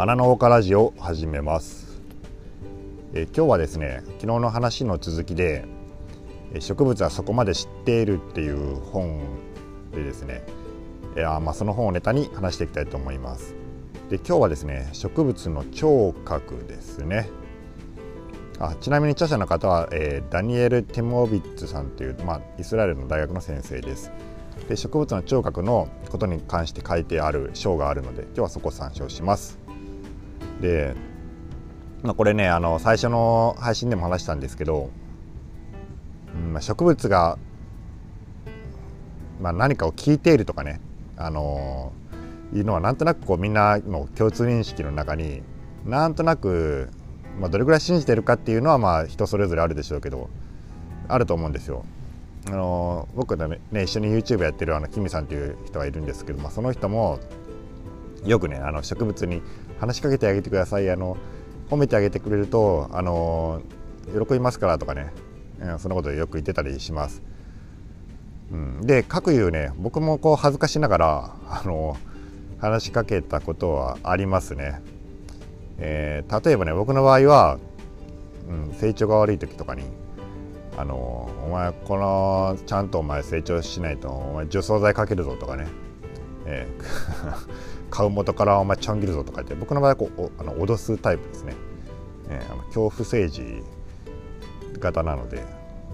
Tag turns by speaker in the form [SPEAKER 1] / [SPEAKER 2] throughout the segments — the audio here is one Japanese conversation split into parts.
[SPEAKER 1] 花の丘ラジオを始めます。え今日はですね昨日の話の続きで植物はそこまで知っているっていう本でですねえあまあその本をネタに話していきたいと思います。で今日はですね植物の聴覚ですね。あちなみに著者の方は、えー、ダニエル・テモビッツさんという、まあ、イスラエルの大学の先生です。で植物の聴覚のことに関して書いてある章があるので今日はそこを参照します。で、まあ、これねあの最初の配信でも話したんですけど、うんまあ、植物が、まあ、何かを聞いているとかねあのいうのはなんとなくこうみんなの共通認識の中になんとなくまあ、どれぐらい信じてるかっていうのはまあ人それぞれあるでしょうけどあると思うんですよ。あの僕ねね一緒に YouTube やってるあのキミさんっていう人がいるんですけど、まあ、その人もよくねあの植物に話しかけてあげてくださいあの褒めてあげてくれるとあの喜びますからとかね、うん、そんなことよく言ってたりします。うん、で各言うね僕もこう恥ずかしながらあの話しかけたことはありますね。えー、例えばね僕の場合は、うん、成長が悪い時とかに「あのお前このちゃんとお前成長しないとお前除草剤かけるぞ」とかね、えー、買う元からお前ちょん切るぞとか言って僕の場合はこうあの脅すタイプですね、えー、あの恐怖政治型なので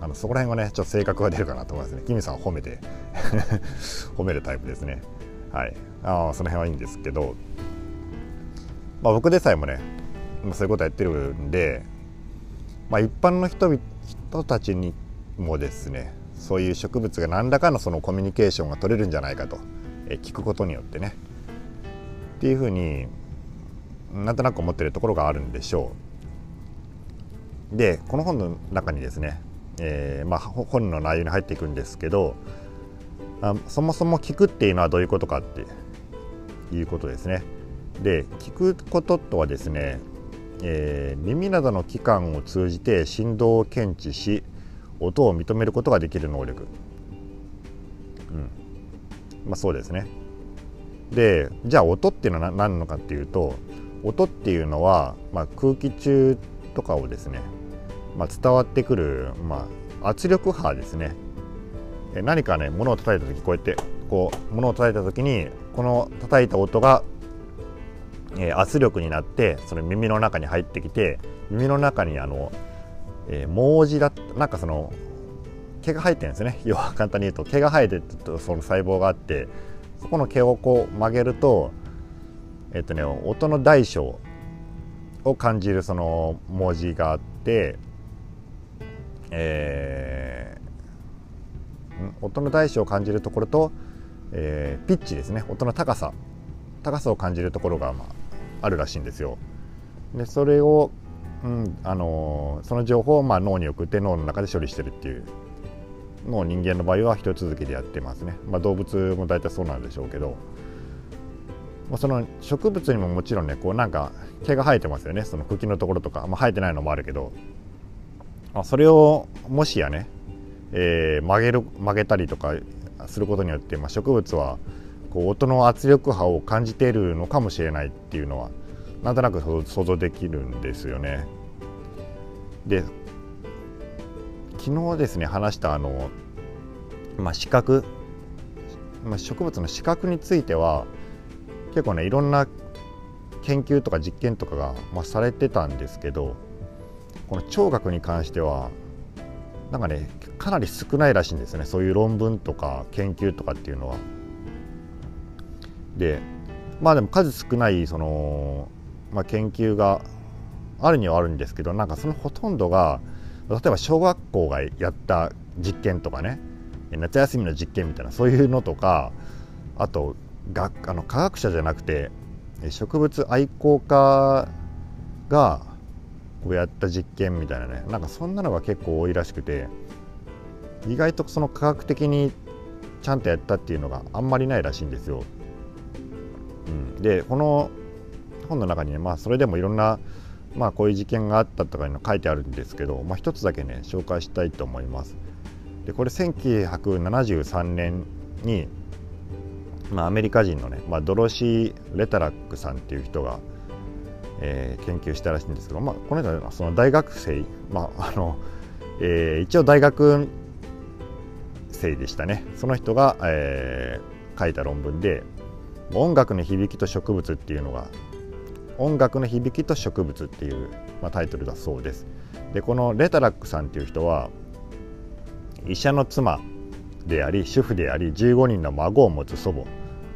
[SPEAKER 1] あのそこら辺はねちょっと性格が出るかなと思いますね。キミさんを褒めて 褒めるタイプですね。はい。あその辺はいいんですけどまあ、僕でさえもねそういうことやってるんで、まあ、一般の人人たちにもですねそういう植物が何らかのそのコミュニケーションが取れるんじゃないかと、え聞くことによってね。っていうふうになんとなく思ってるところがあるんでしょう。でこの本の中にですね、えー、まあ、本の内容に入っていくんですけどあそもそも聞くっていうのはどういうことかっていうことですね。で聞くこととはですね、えー、耳などの器官を通じて振動を検知し音を認めることができる能力、うんまあ、そうですねでじゃあ音っていうのは何なのかっていうと音っていうのは、まあ、空気中とかをですね、まあ、伝わってくる、まあ、圧力波ですね。何かね物を叩いた時こうやってこう物を叩いた時にこの叩いた音がえー、圧力になってその耳の中に入ってきて耳の中にあの、えー、毛字だなんかその毛が生えてるんですね。要は簡単に言うと毛が生えてるとその細胞があってそこの毛をこう曲げるとえっ、とね音の大小を感じるその文字があって、えー、音の大小を感じるところと、えー、ピッチですね。音の高さ。高さを感じるところが、まあ、あるらしいんですよ。でそれを、うんあのその情報をまあ脳に送って脳の中で処理してるっていうの人間の場合は一続きでやってますね。まあ、動物も大体そうなんでしょうけど、まあ、その植物にももちろんねこうなんか毛が生えてますよねその茎のところとか、まあ、生えてないのもあるけど、あ、それをもしやね、えー、曲げる曲げたりとかすることによって、まあ、植物はこう音の圧力波を感じているのかもしれないっていうのはなんとなく想像できるんですよね。で昨日ですね話したあの、まあ、視覚、まあ、植物の視覚については結構ねいろんな研究とか実験とかが、まあ、されてたんですけどこの聴覚に関してはなんかねかなり少ないらしいんですねそういう論文とか研究とかっていうのは。でまあでも数少ないその、まあ、研究があるにはあるんですけどなんかそのほとんどが例えば小学校がやった実験とかね夏休みの実験みたいなそういうのとかあとがあの科学者じゃなくて植物愛好家がこうやった実験みたいなねなんかそんなのが結構多いらしくて意外とその科学的にちゃんとやったっていうのがあんまりないらしいんですよ。うん、でこの本の中にね、まあ、それでもいろんな、まあ、こういう事件があったとかいうの書いてあるんですけど、まあ、一つだけね紹介したいと思います。でこれ1973年に、まあ、アメリカ人のね、まあ、ドロシー・レタラックさんっていう人が、えー、研究したらしいんですけど、まあ、この人はその大学生、まああのえー、一応大学生でしたねその人が、えー、書いた論文で「音楽の響きと植物」っていうのが「音楽の響きと植物」っていう、まあ、タイトルだそうです。でこのレタラックさんっていう人は医者の妻であり主婦であり15人の孫を持つ祖母、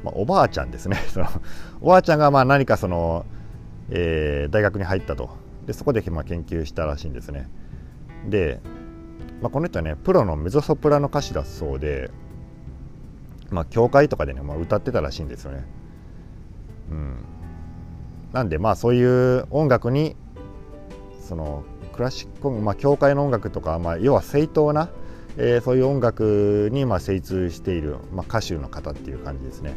[SPEAKER 1] まあ、おばあちゃんですね。おばあちゃんがまあ何かその、えー、大学に入ったと。でそこでまあ研究したらしいんですね。で、まあ、この人はねプロのメゾソプラノ歌手だそうでまあ教会とかでね、まあ、歌ってたらしいんですよね。うん。なんでまあそういう音楽にそのクラシックまあ教会の音楽とか、まあ、要は正当なえー、そういう音楽にまあ精通している、まあ、歌手の方っていう感じですね。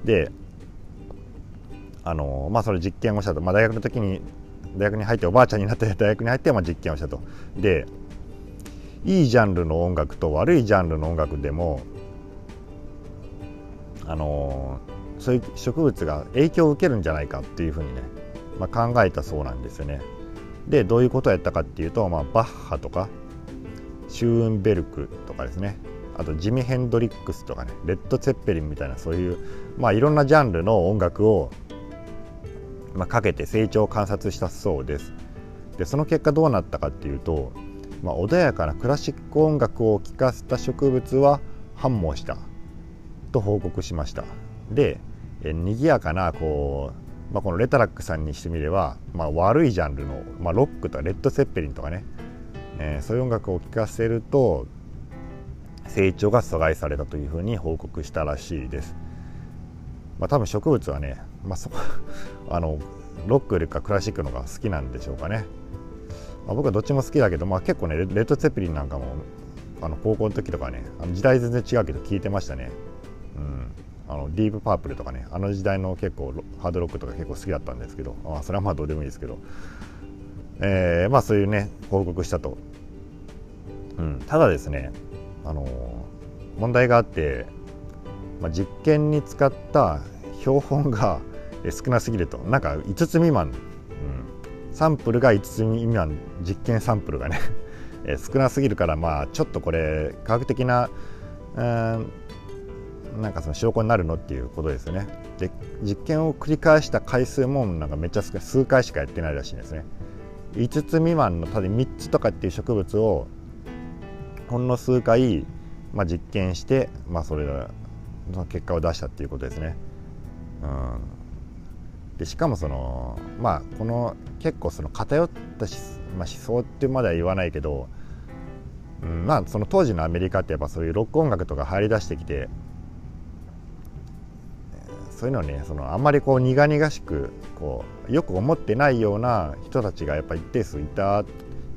[SPEAKER 1] うん、であのまあそれ実験をしたと、まあ、大学の時に大学に入っておばあちゃんになって 大学に入ってまあ実験をしたと。でいいジャンルの音楽と悪いジャンルの音楽でもあのそういう植物が影響を受けるんじゃないかっていうふうにね、まあ、考えたそうなんですよね。でどういうことをやったかっていうと、まあ、バッハとかシューンベルクとかですね。あとジミ・ヘンドリックスとかねレッド・ツェッペリンみたいなそういう、まあ、いろんなジャンルの音楽を、まあ、かけて成長を観察したそうです。でその結果どうなったかっていうと、まあ、穏やかなクラシック音楽を聴かせた植物は繁茂したと報告しました。でえ賑やかなこう、まあ、このレタラックさんにしてみれば、まあ、悪いジャンルの、まあ、ロックとかレッド・セッペリンとかねえー、そういう音楽を聴かせると成長が阻害されたというふうに報告したらしいです。まあ、多分植物はね、まあ、そ あのロックよりかクラシックのが好きなんでしょうかね。まあ、僕はどっちも好きだけど、まあ、結構ねレッド・ツェッペリンなんかもあの高校の時とかねあの時代全然違うけど聞いてましたね。うん、あのディープパープルとかねあの時代の結構ハードロックとか結構好きだったんですけど、まあ、それはまあどうでもいいですけど、えー、まあそういうね報告したと、うん、ただですねあの問題があって、まあ、実験に使った標本が 少なすぎると。なんか5つ未満、うん、サンプルが5つ未満。実験サンプルがね。少なすぎるからまあちょっとこれ科学的な、うん、なんかその証拠になるのっていうことですよね。で実験を繰り返した回数もなんかめっちゃ少ない数回しかやってないらしいんですね。5つ未満のただ3つとかっていう植物をほんの数回、まあ、実験して、まあ、それの結果を出したっていうことですね。うん、でしかもそのまあこの結構その偏ったし、まあ、思想ってまでは言わないけど、うん、まあその当時のアメリカってやっぱそういうロック音楽とか入り出してきてそういうのねそのあんまりこう苦々しくこうよく思ってないような人たちがやっぱ一定数いたっ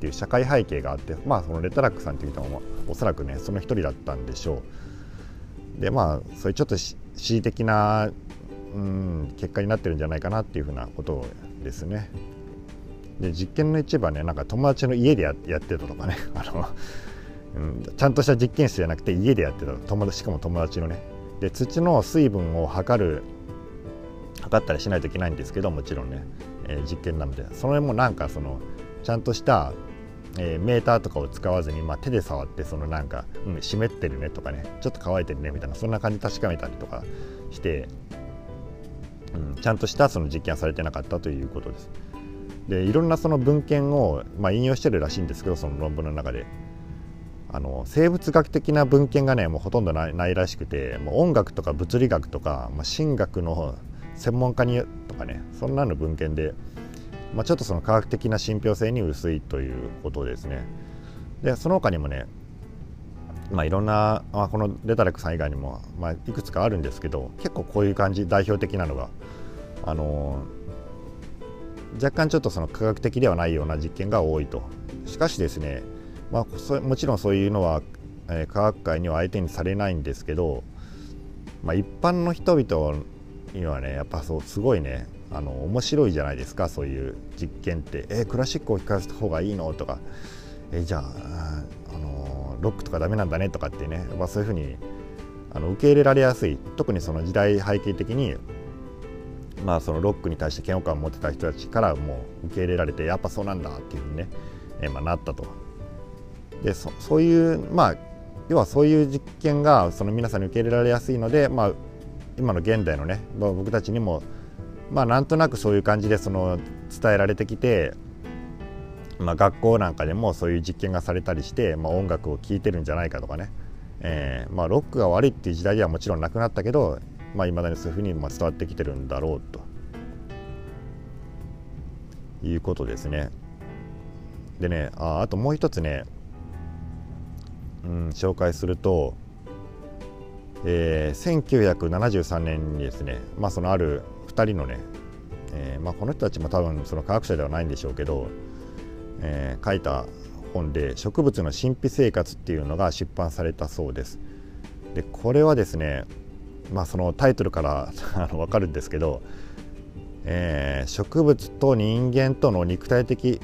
[SPEAKER 1] ていう社会背景があってまあそのレタラックさんっていう人もおそらくねその一人だったんでしょう。でまあそういうちょっと恣意的な、うん、結果になってるんじゃないかなっていうふうなことですね。で実験の一部はねなんか友達の家でやってたとかねあの、うん、ちゃんとした実験室じゃなくて家でやってた友達しかも友達のねで土の水分を測る測ったりしないといけないんですけどもちろんね、えー、実験なのでそれもなんかそのちゃんとした、えー、メーターとかを使わずに、まあ、手で触ってそのなんか、うん、湿ってるねとかねちょっと乾いてるねみたいなそんな感じ確かめたりとかして、うん、ちゃんとしたその実験はされてなかったということです。でいろんなその文献を、まあ、引用してるらしいんですけどその論文の中で。あの生物学的な文献がねもうほとんどないらしくてもう音楽とか物理学とか、まあ、神学の専門家にとかねそんなの文献で、まあ、ちょっとその科学的な信憑性に薄いということですね。でその他にもねまあ、いろんな、まあ、このレタレックさん以外にも、まあ、いくつかあるんですけど結構こういう感じ代表的なのが、あのー、若干ちょっとその科学的ではないような実験が多いとしかしですね、まあ、もちろんそういうのは、えー、科学界には相手にされないんですけど、まあ、一般の人々にはねやっぱそうすごいねあの面白いじゃないですかそういう実験って「えー、クラシックを聴かせた方がいいの?」とか「えー、じゃあ、あのロックとかダメなんだね」とかってね、まあ、そういうふうにあの受け入れられやすい。特にその時代背景的に、まあ、そのロックに対して嫌悪感を持ってた人たちからもう受け入れられてやっぱそうなんだっていうふうにね、えー、まあ、なったと。でそそういうまあ要はそういう実験がその皆さんに受け入れられやすいので、まあ、今の現代のね、まあ、僕たちにもまあなんとなくそういう感じでその伝えられてきて、まあ、学校なんかでもそういう実験がされたりして、まあ、音楽を聴いてるんじゃないかとかね、えーまあ、ロックが悪いっていう時代ではもちろんなくなったけどいまあ、未だにそういうふうにま伝わってきてるんだろうということですね。でねああともう一つね、うん、紹介すると、えー、1973年にですね、まあ、そのある2人のね、えーまあ、この人たちも多分その科学者ではないんでしょうけど、えー、書いた本で「植物の神秘生活」っていうのが出版されたそうです。でこれはですねまあ、そのタイトルから あの分かるんですけど、えー、植物と人間との肉体的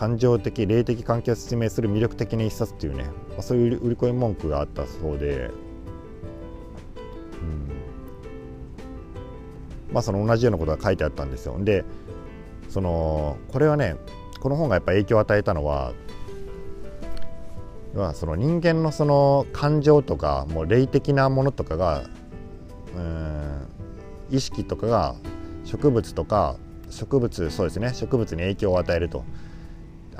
[SPEAKER 1] 感情的霊的関係を説明する魅力的な一冊っていうね、まあ、そういう売り込み文句があったそうで、うん。まあ、その同じようなことが書いてあったんですよ。でそのこれはねこの本がやっぱ影響を与えたのはその人間のその感情とかもう霊的なものとかがうん意識とかが植物とか植物そうですね植物に影響を与えると。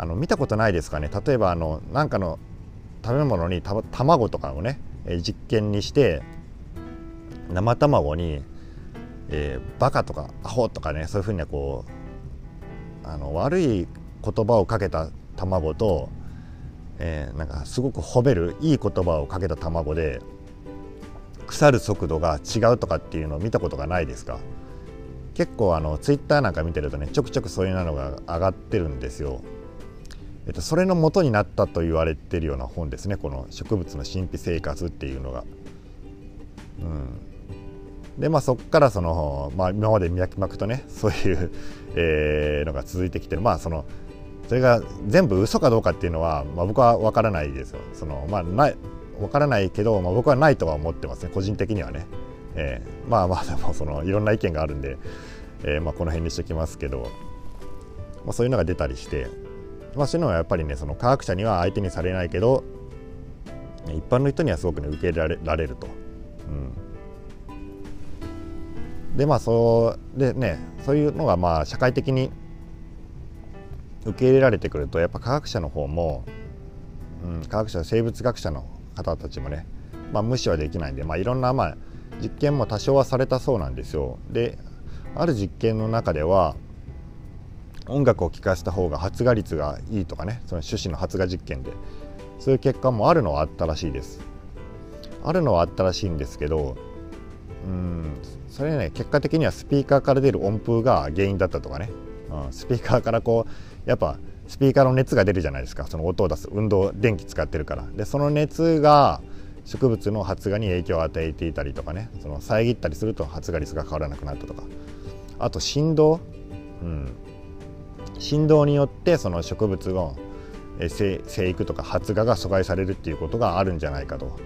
[SPEAKER 1] あの見たことないですかね例えばあのなんかの食べ物に卵とかをね実験にして生卵に、えー、バカとかアホとかねそういうふうにこうあの悪い言葉をかけた卵と、えー、なんかすごく褒めるいい言葉をかけた卵で腐る速度が違うとかっていうのを見たことがないですか結構あのツイッターなんか見てるとねちょくちょくそういうのが上がってるんですよ。えっと、それの元になったと言われてるような本ですね。この「植物の神秘生活」っていうのが。うん、でまあそこからその、まあ、今まで脈々とね そういう、えー、のが続いてきてる。まあそのそれが全部嘘かどうかっていうのは、まあ、僕は分からないですよ。そのまあ、ないわからないけど、まあ、僕はないとは思ってますね。個人的にはね、えー、まあまあでもそのいろんな意見があるんで、えー、まあこの辺にしておきますけど、まあ、そういうのが出たりして、まあ、そういうのはやっぱりねその科学者には相手にされないけど一般の人にはすごくね受け入れられると。うん、でまあそうでねそういうのがまあ社会的に受け入れられてくるとやっぱ科学者の方も、うん、科学者生物学者の方たちもね、まあ、無視はできないんで、まあ、いろんな、まあ、実験も多少はされたそうなんですよ。である実験の中では音楽を聴かせた方が発芽率がいいとかねその種子の発芽実験で。そういう結果もあるのはあったらしいです。あるのはあったらしいんですけどうんそれね結果的にはスピーカーから出る音符が原因だったとかね、うん、スピーカーからこうやっぱスピーカーの熱が出るじゃないですか。その音を出す運動電気使ってるから。でその熱が植物の発芽に影響を与えていたりとかね。その遮ったりすると発芽率が変わらなくなったとか。あと振動、うん、振動によってその植物の生育とか発芽が阻害されるっていうことがあるんじゃないかと、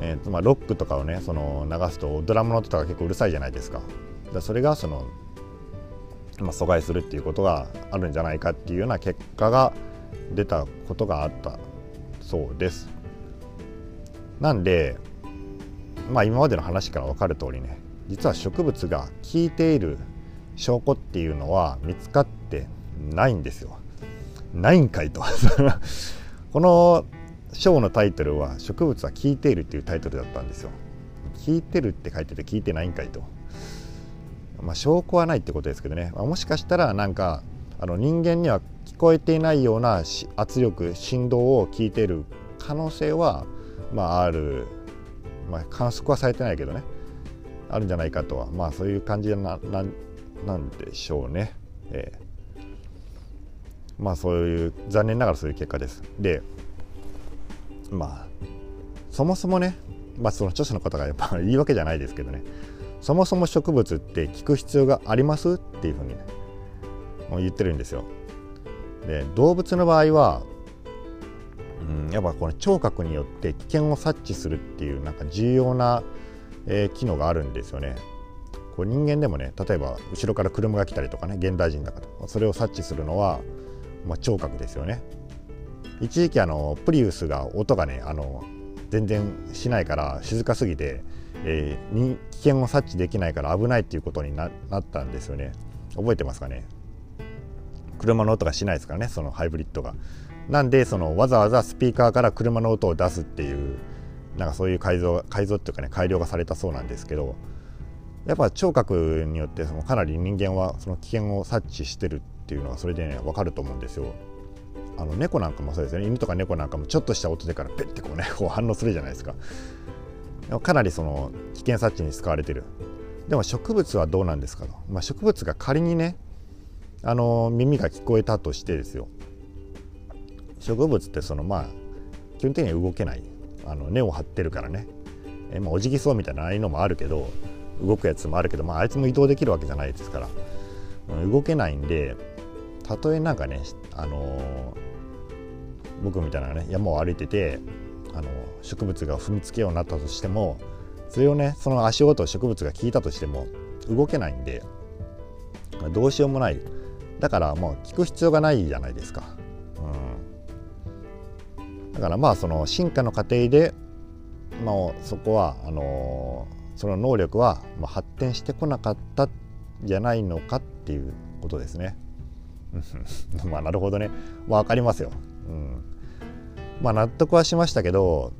[SPEAKER 1] えーまあ、ロックとかをねその流すとドラムの音とか結構うるさいじゃないですか。だそれがそのまあ、阻害するっていうことがあるんじゃないかっていうような結果が出たことがあった。そうです。なんで、まあ、今までの話から分かる通りね実は植物が効いている証拠っていうのは見つかってないんですよ。ないんかいと この章のタイトルは「植物は効いている」っていうタイトルだったんですよ。効いてるって書いてて聞いてないんかいと。まあ、証拠はないってことですけどね、まあ、もしかしたらなんかあの人間には聞こえていないような圧力振動を聞いている可能性は、まあ、ある、まあ、観測はされてないけどねあるんじゃないかとはまあそういう感じなななんでしょうね。えー、まあそういう残念ながらそういう結果です。でまあそもそもね、まあ、その著者の方がやっぱ 言い訳じゃないですけどねそもそも植物って聞く必要がありますっていうふうに、ね、言ってるんですよ。で動物の場合は、うん、やっぱこの聴覚によって危険を察知するっていうなんか重要な、えー、機能があるんですよね。こう人間でもね例えば後ろから車が来たりとかね現代人だからそれを察知するのは、まあ、聴覚ですよね。一時期あのプリウスが音がねあの全然しないから静かすぎて、えー、危険を察知できないから危ないっていうことになったんですよね。覚えてますかね？車の音がしないですからねそのハイブリッドが。なんでそのわざわざスピーカーから車の音を出すっていうなんかそういう改造改造っていうかね改良がされたそうなんですけどやっぱ聴覚によってそのかなり人間はその危険を察知してるっていうのがそれでね分かると思うんですよ。あの猫なんかもそうですよね。犬とか猫なんかもちょっとした音でからペッてこうねこう反応するじゃないですか。かなりその危険察知に使われてる。でも植物はどうなんですかと、まあ、植物が仮にねあの耳が聞こえたとしてですよ。植物ってそのまあ基本的には動けない。あの根を張ってるからね。え、まあ、おじぎそうみたいなああいうのもあるけど動くやつもあるけど、まあ、あいつも移動できるわけじゃないですから、うん、動けないんでたとえなんかね、あのー、僕みたいなね山を歩いてて、あの植物が踏みつけようになったとしてもそれをねその足音を植物が聞いたとしても動けないんでどうしようもない。だからもう聞く必要がないじゃないですか。うん、だからまあその進化の過程で、まあ、そこはあのー、その能力は発展してこなかったんじゃないのかっていうことですね。まあなるほどね分かりますよ。うん、まあ納得はしましたけど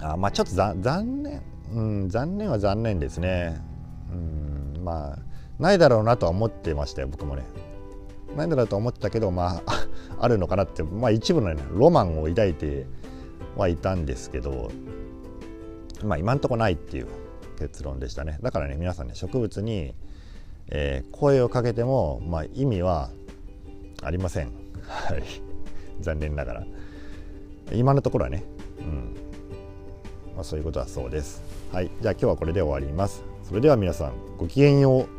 [SPEAKER 1] あまあちょっと残念、うん、残念は残念ですね。うん、まあないだろうなとは思ってましたよ僕もね。ないだろうと思ってたけどまあ あるのかなってまあ一部の、ね、ロマンを抱いてはいたんですけどまあ今んとこないっていう結論でしたね。だからね皆さんね植物に、えー、声をかけても、まあ、意味はありません。はい。残念ながら。今のところはねうん。まあ、そういうことはそうです。はい。じゃあ今日はこれで終わります。それでは皆さんごきげんよう。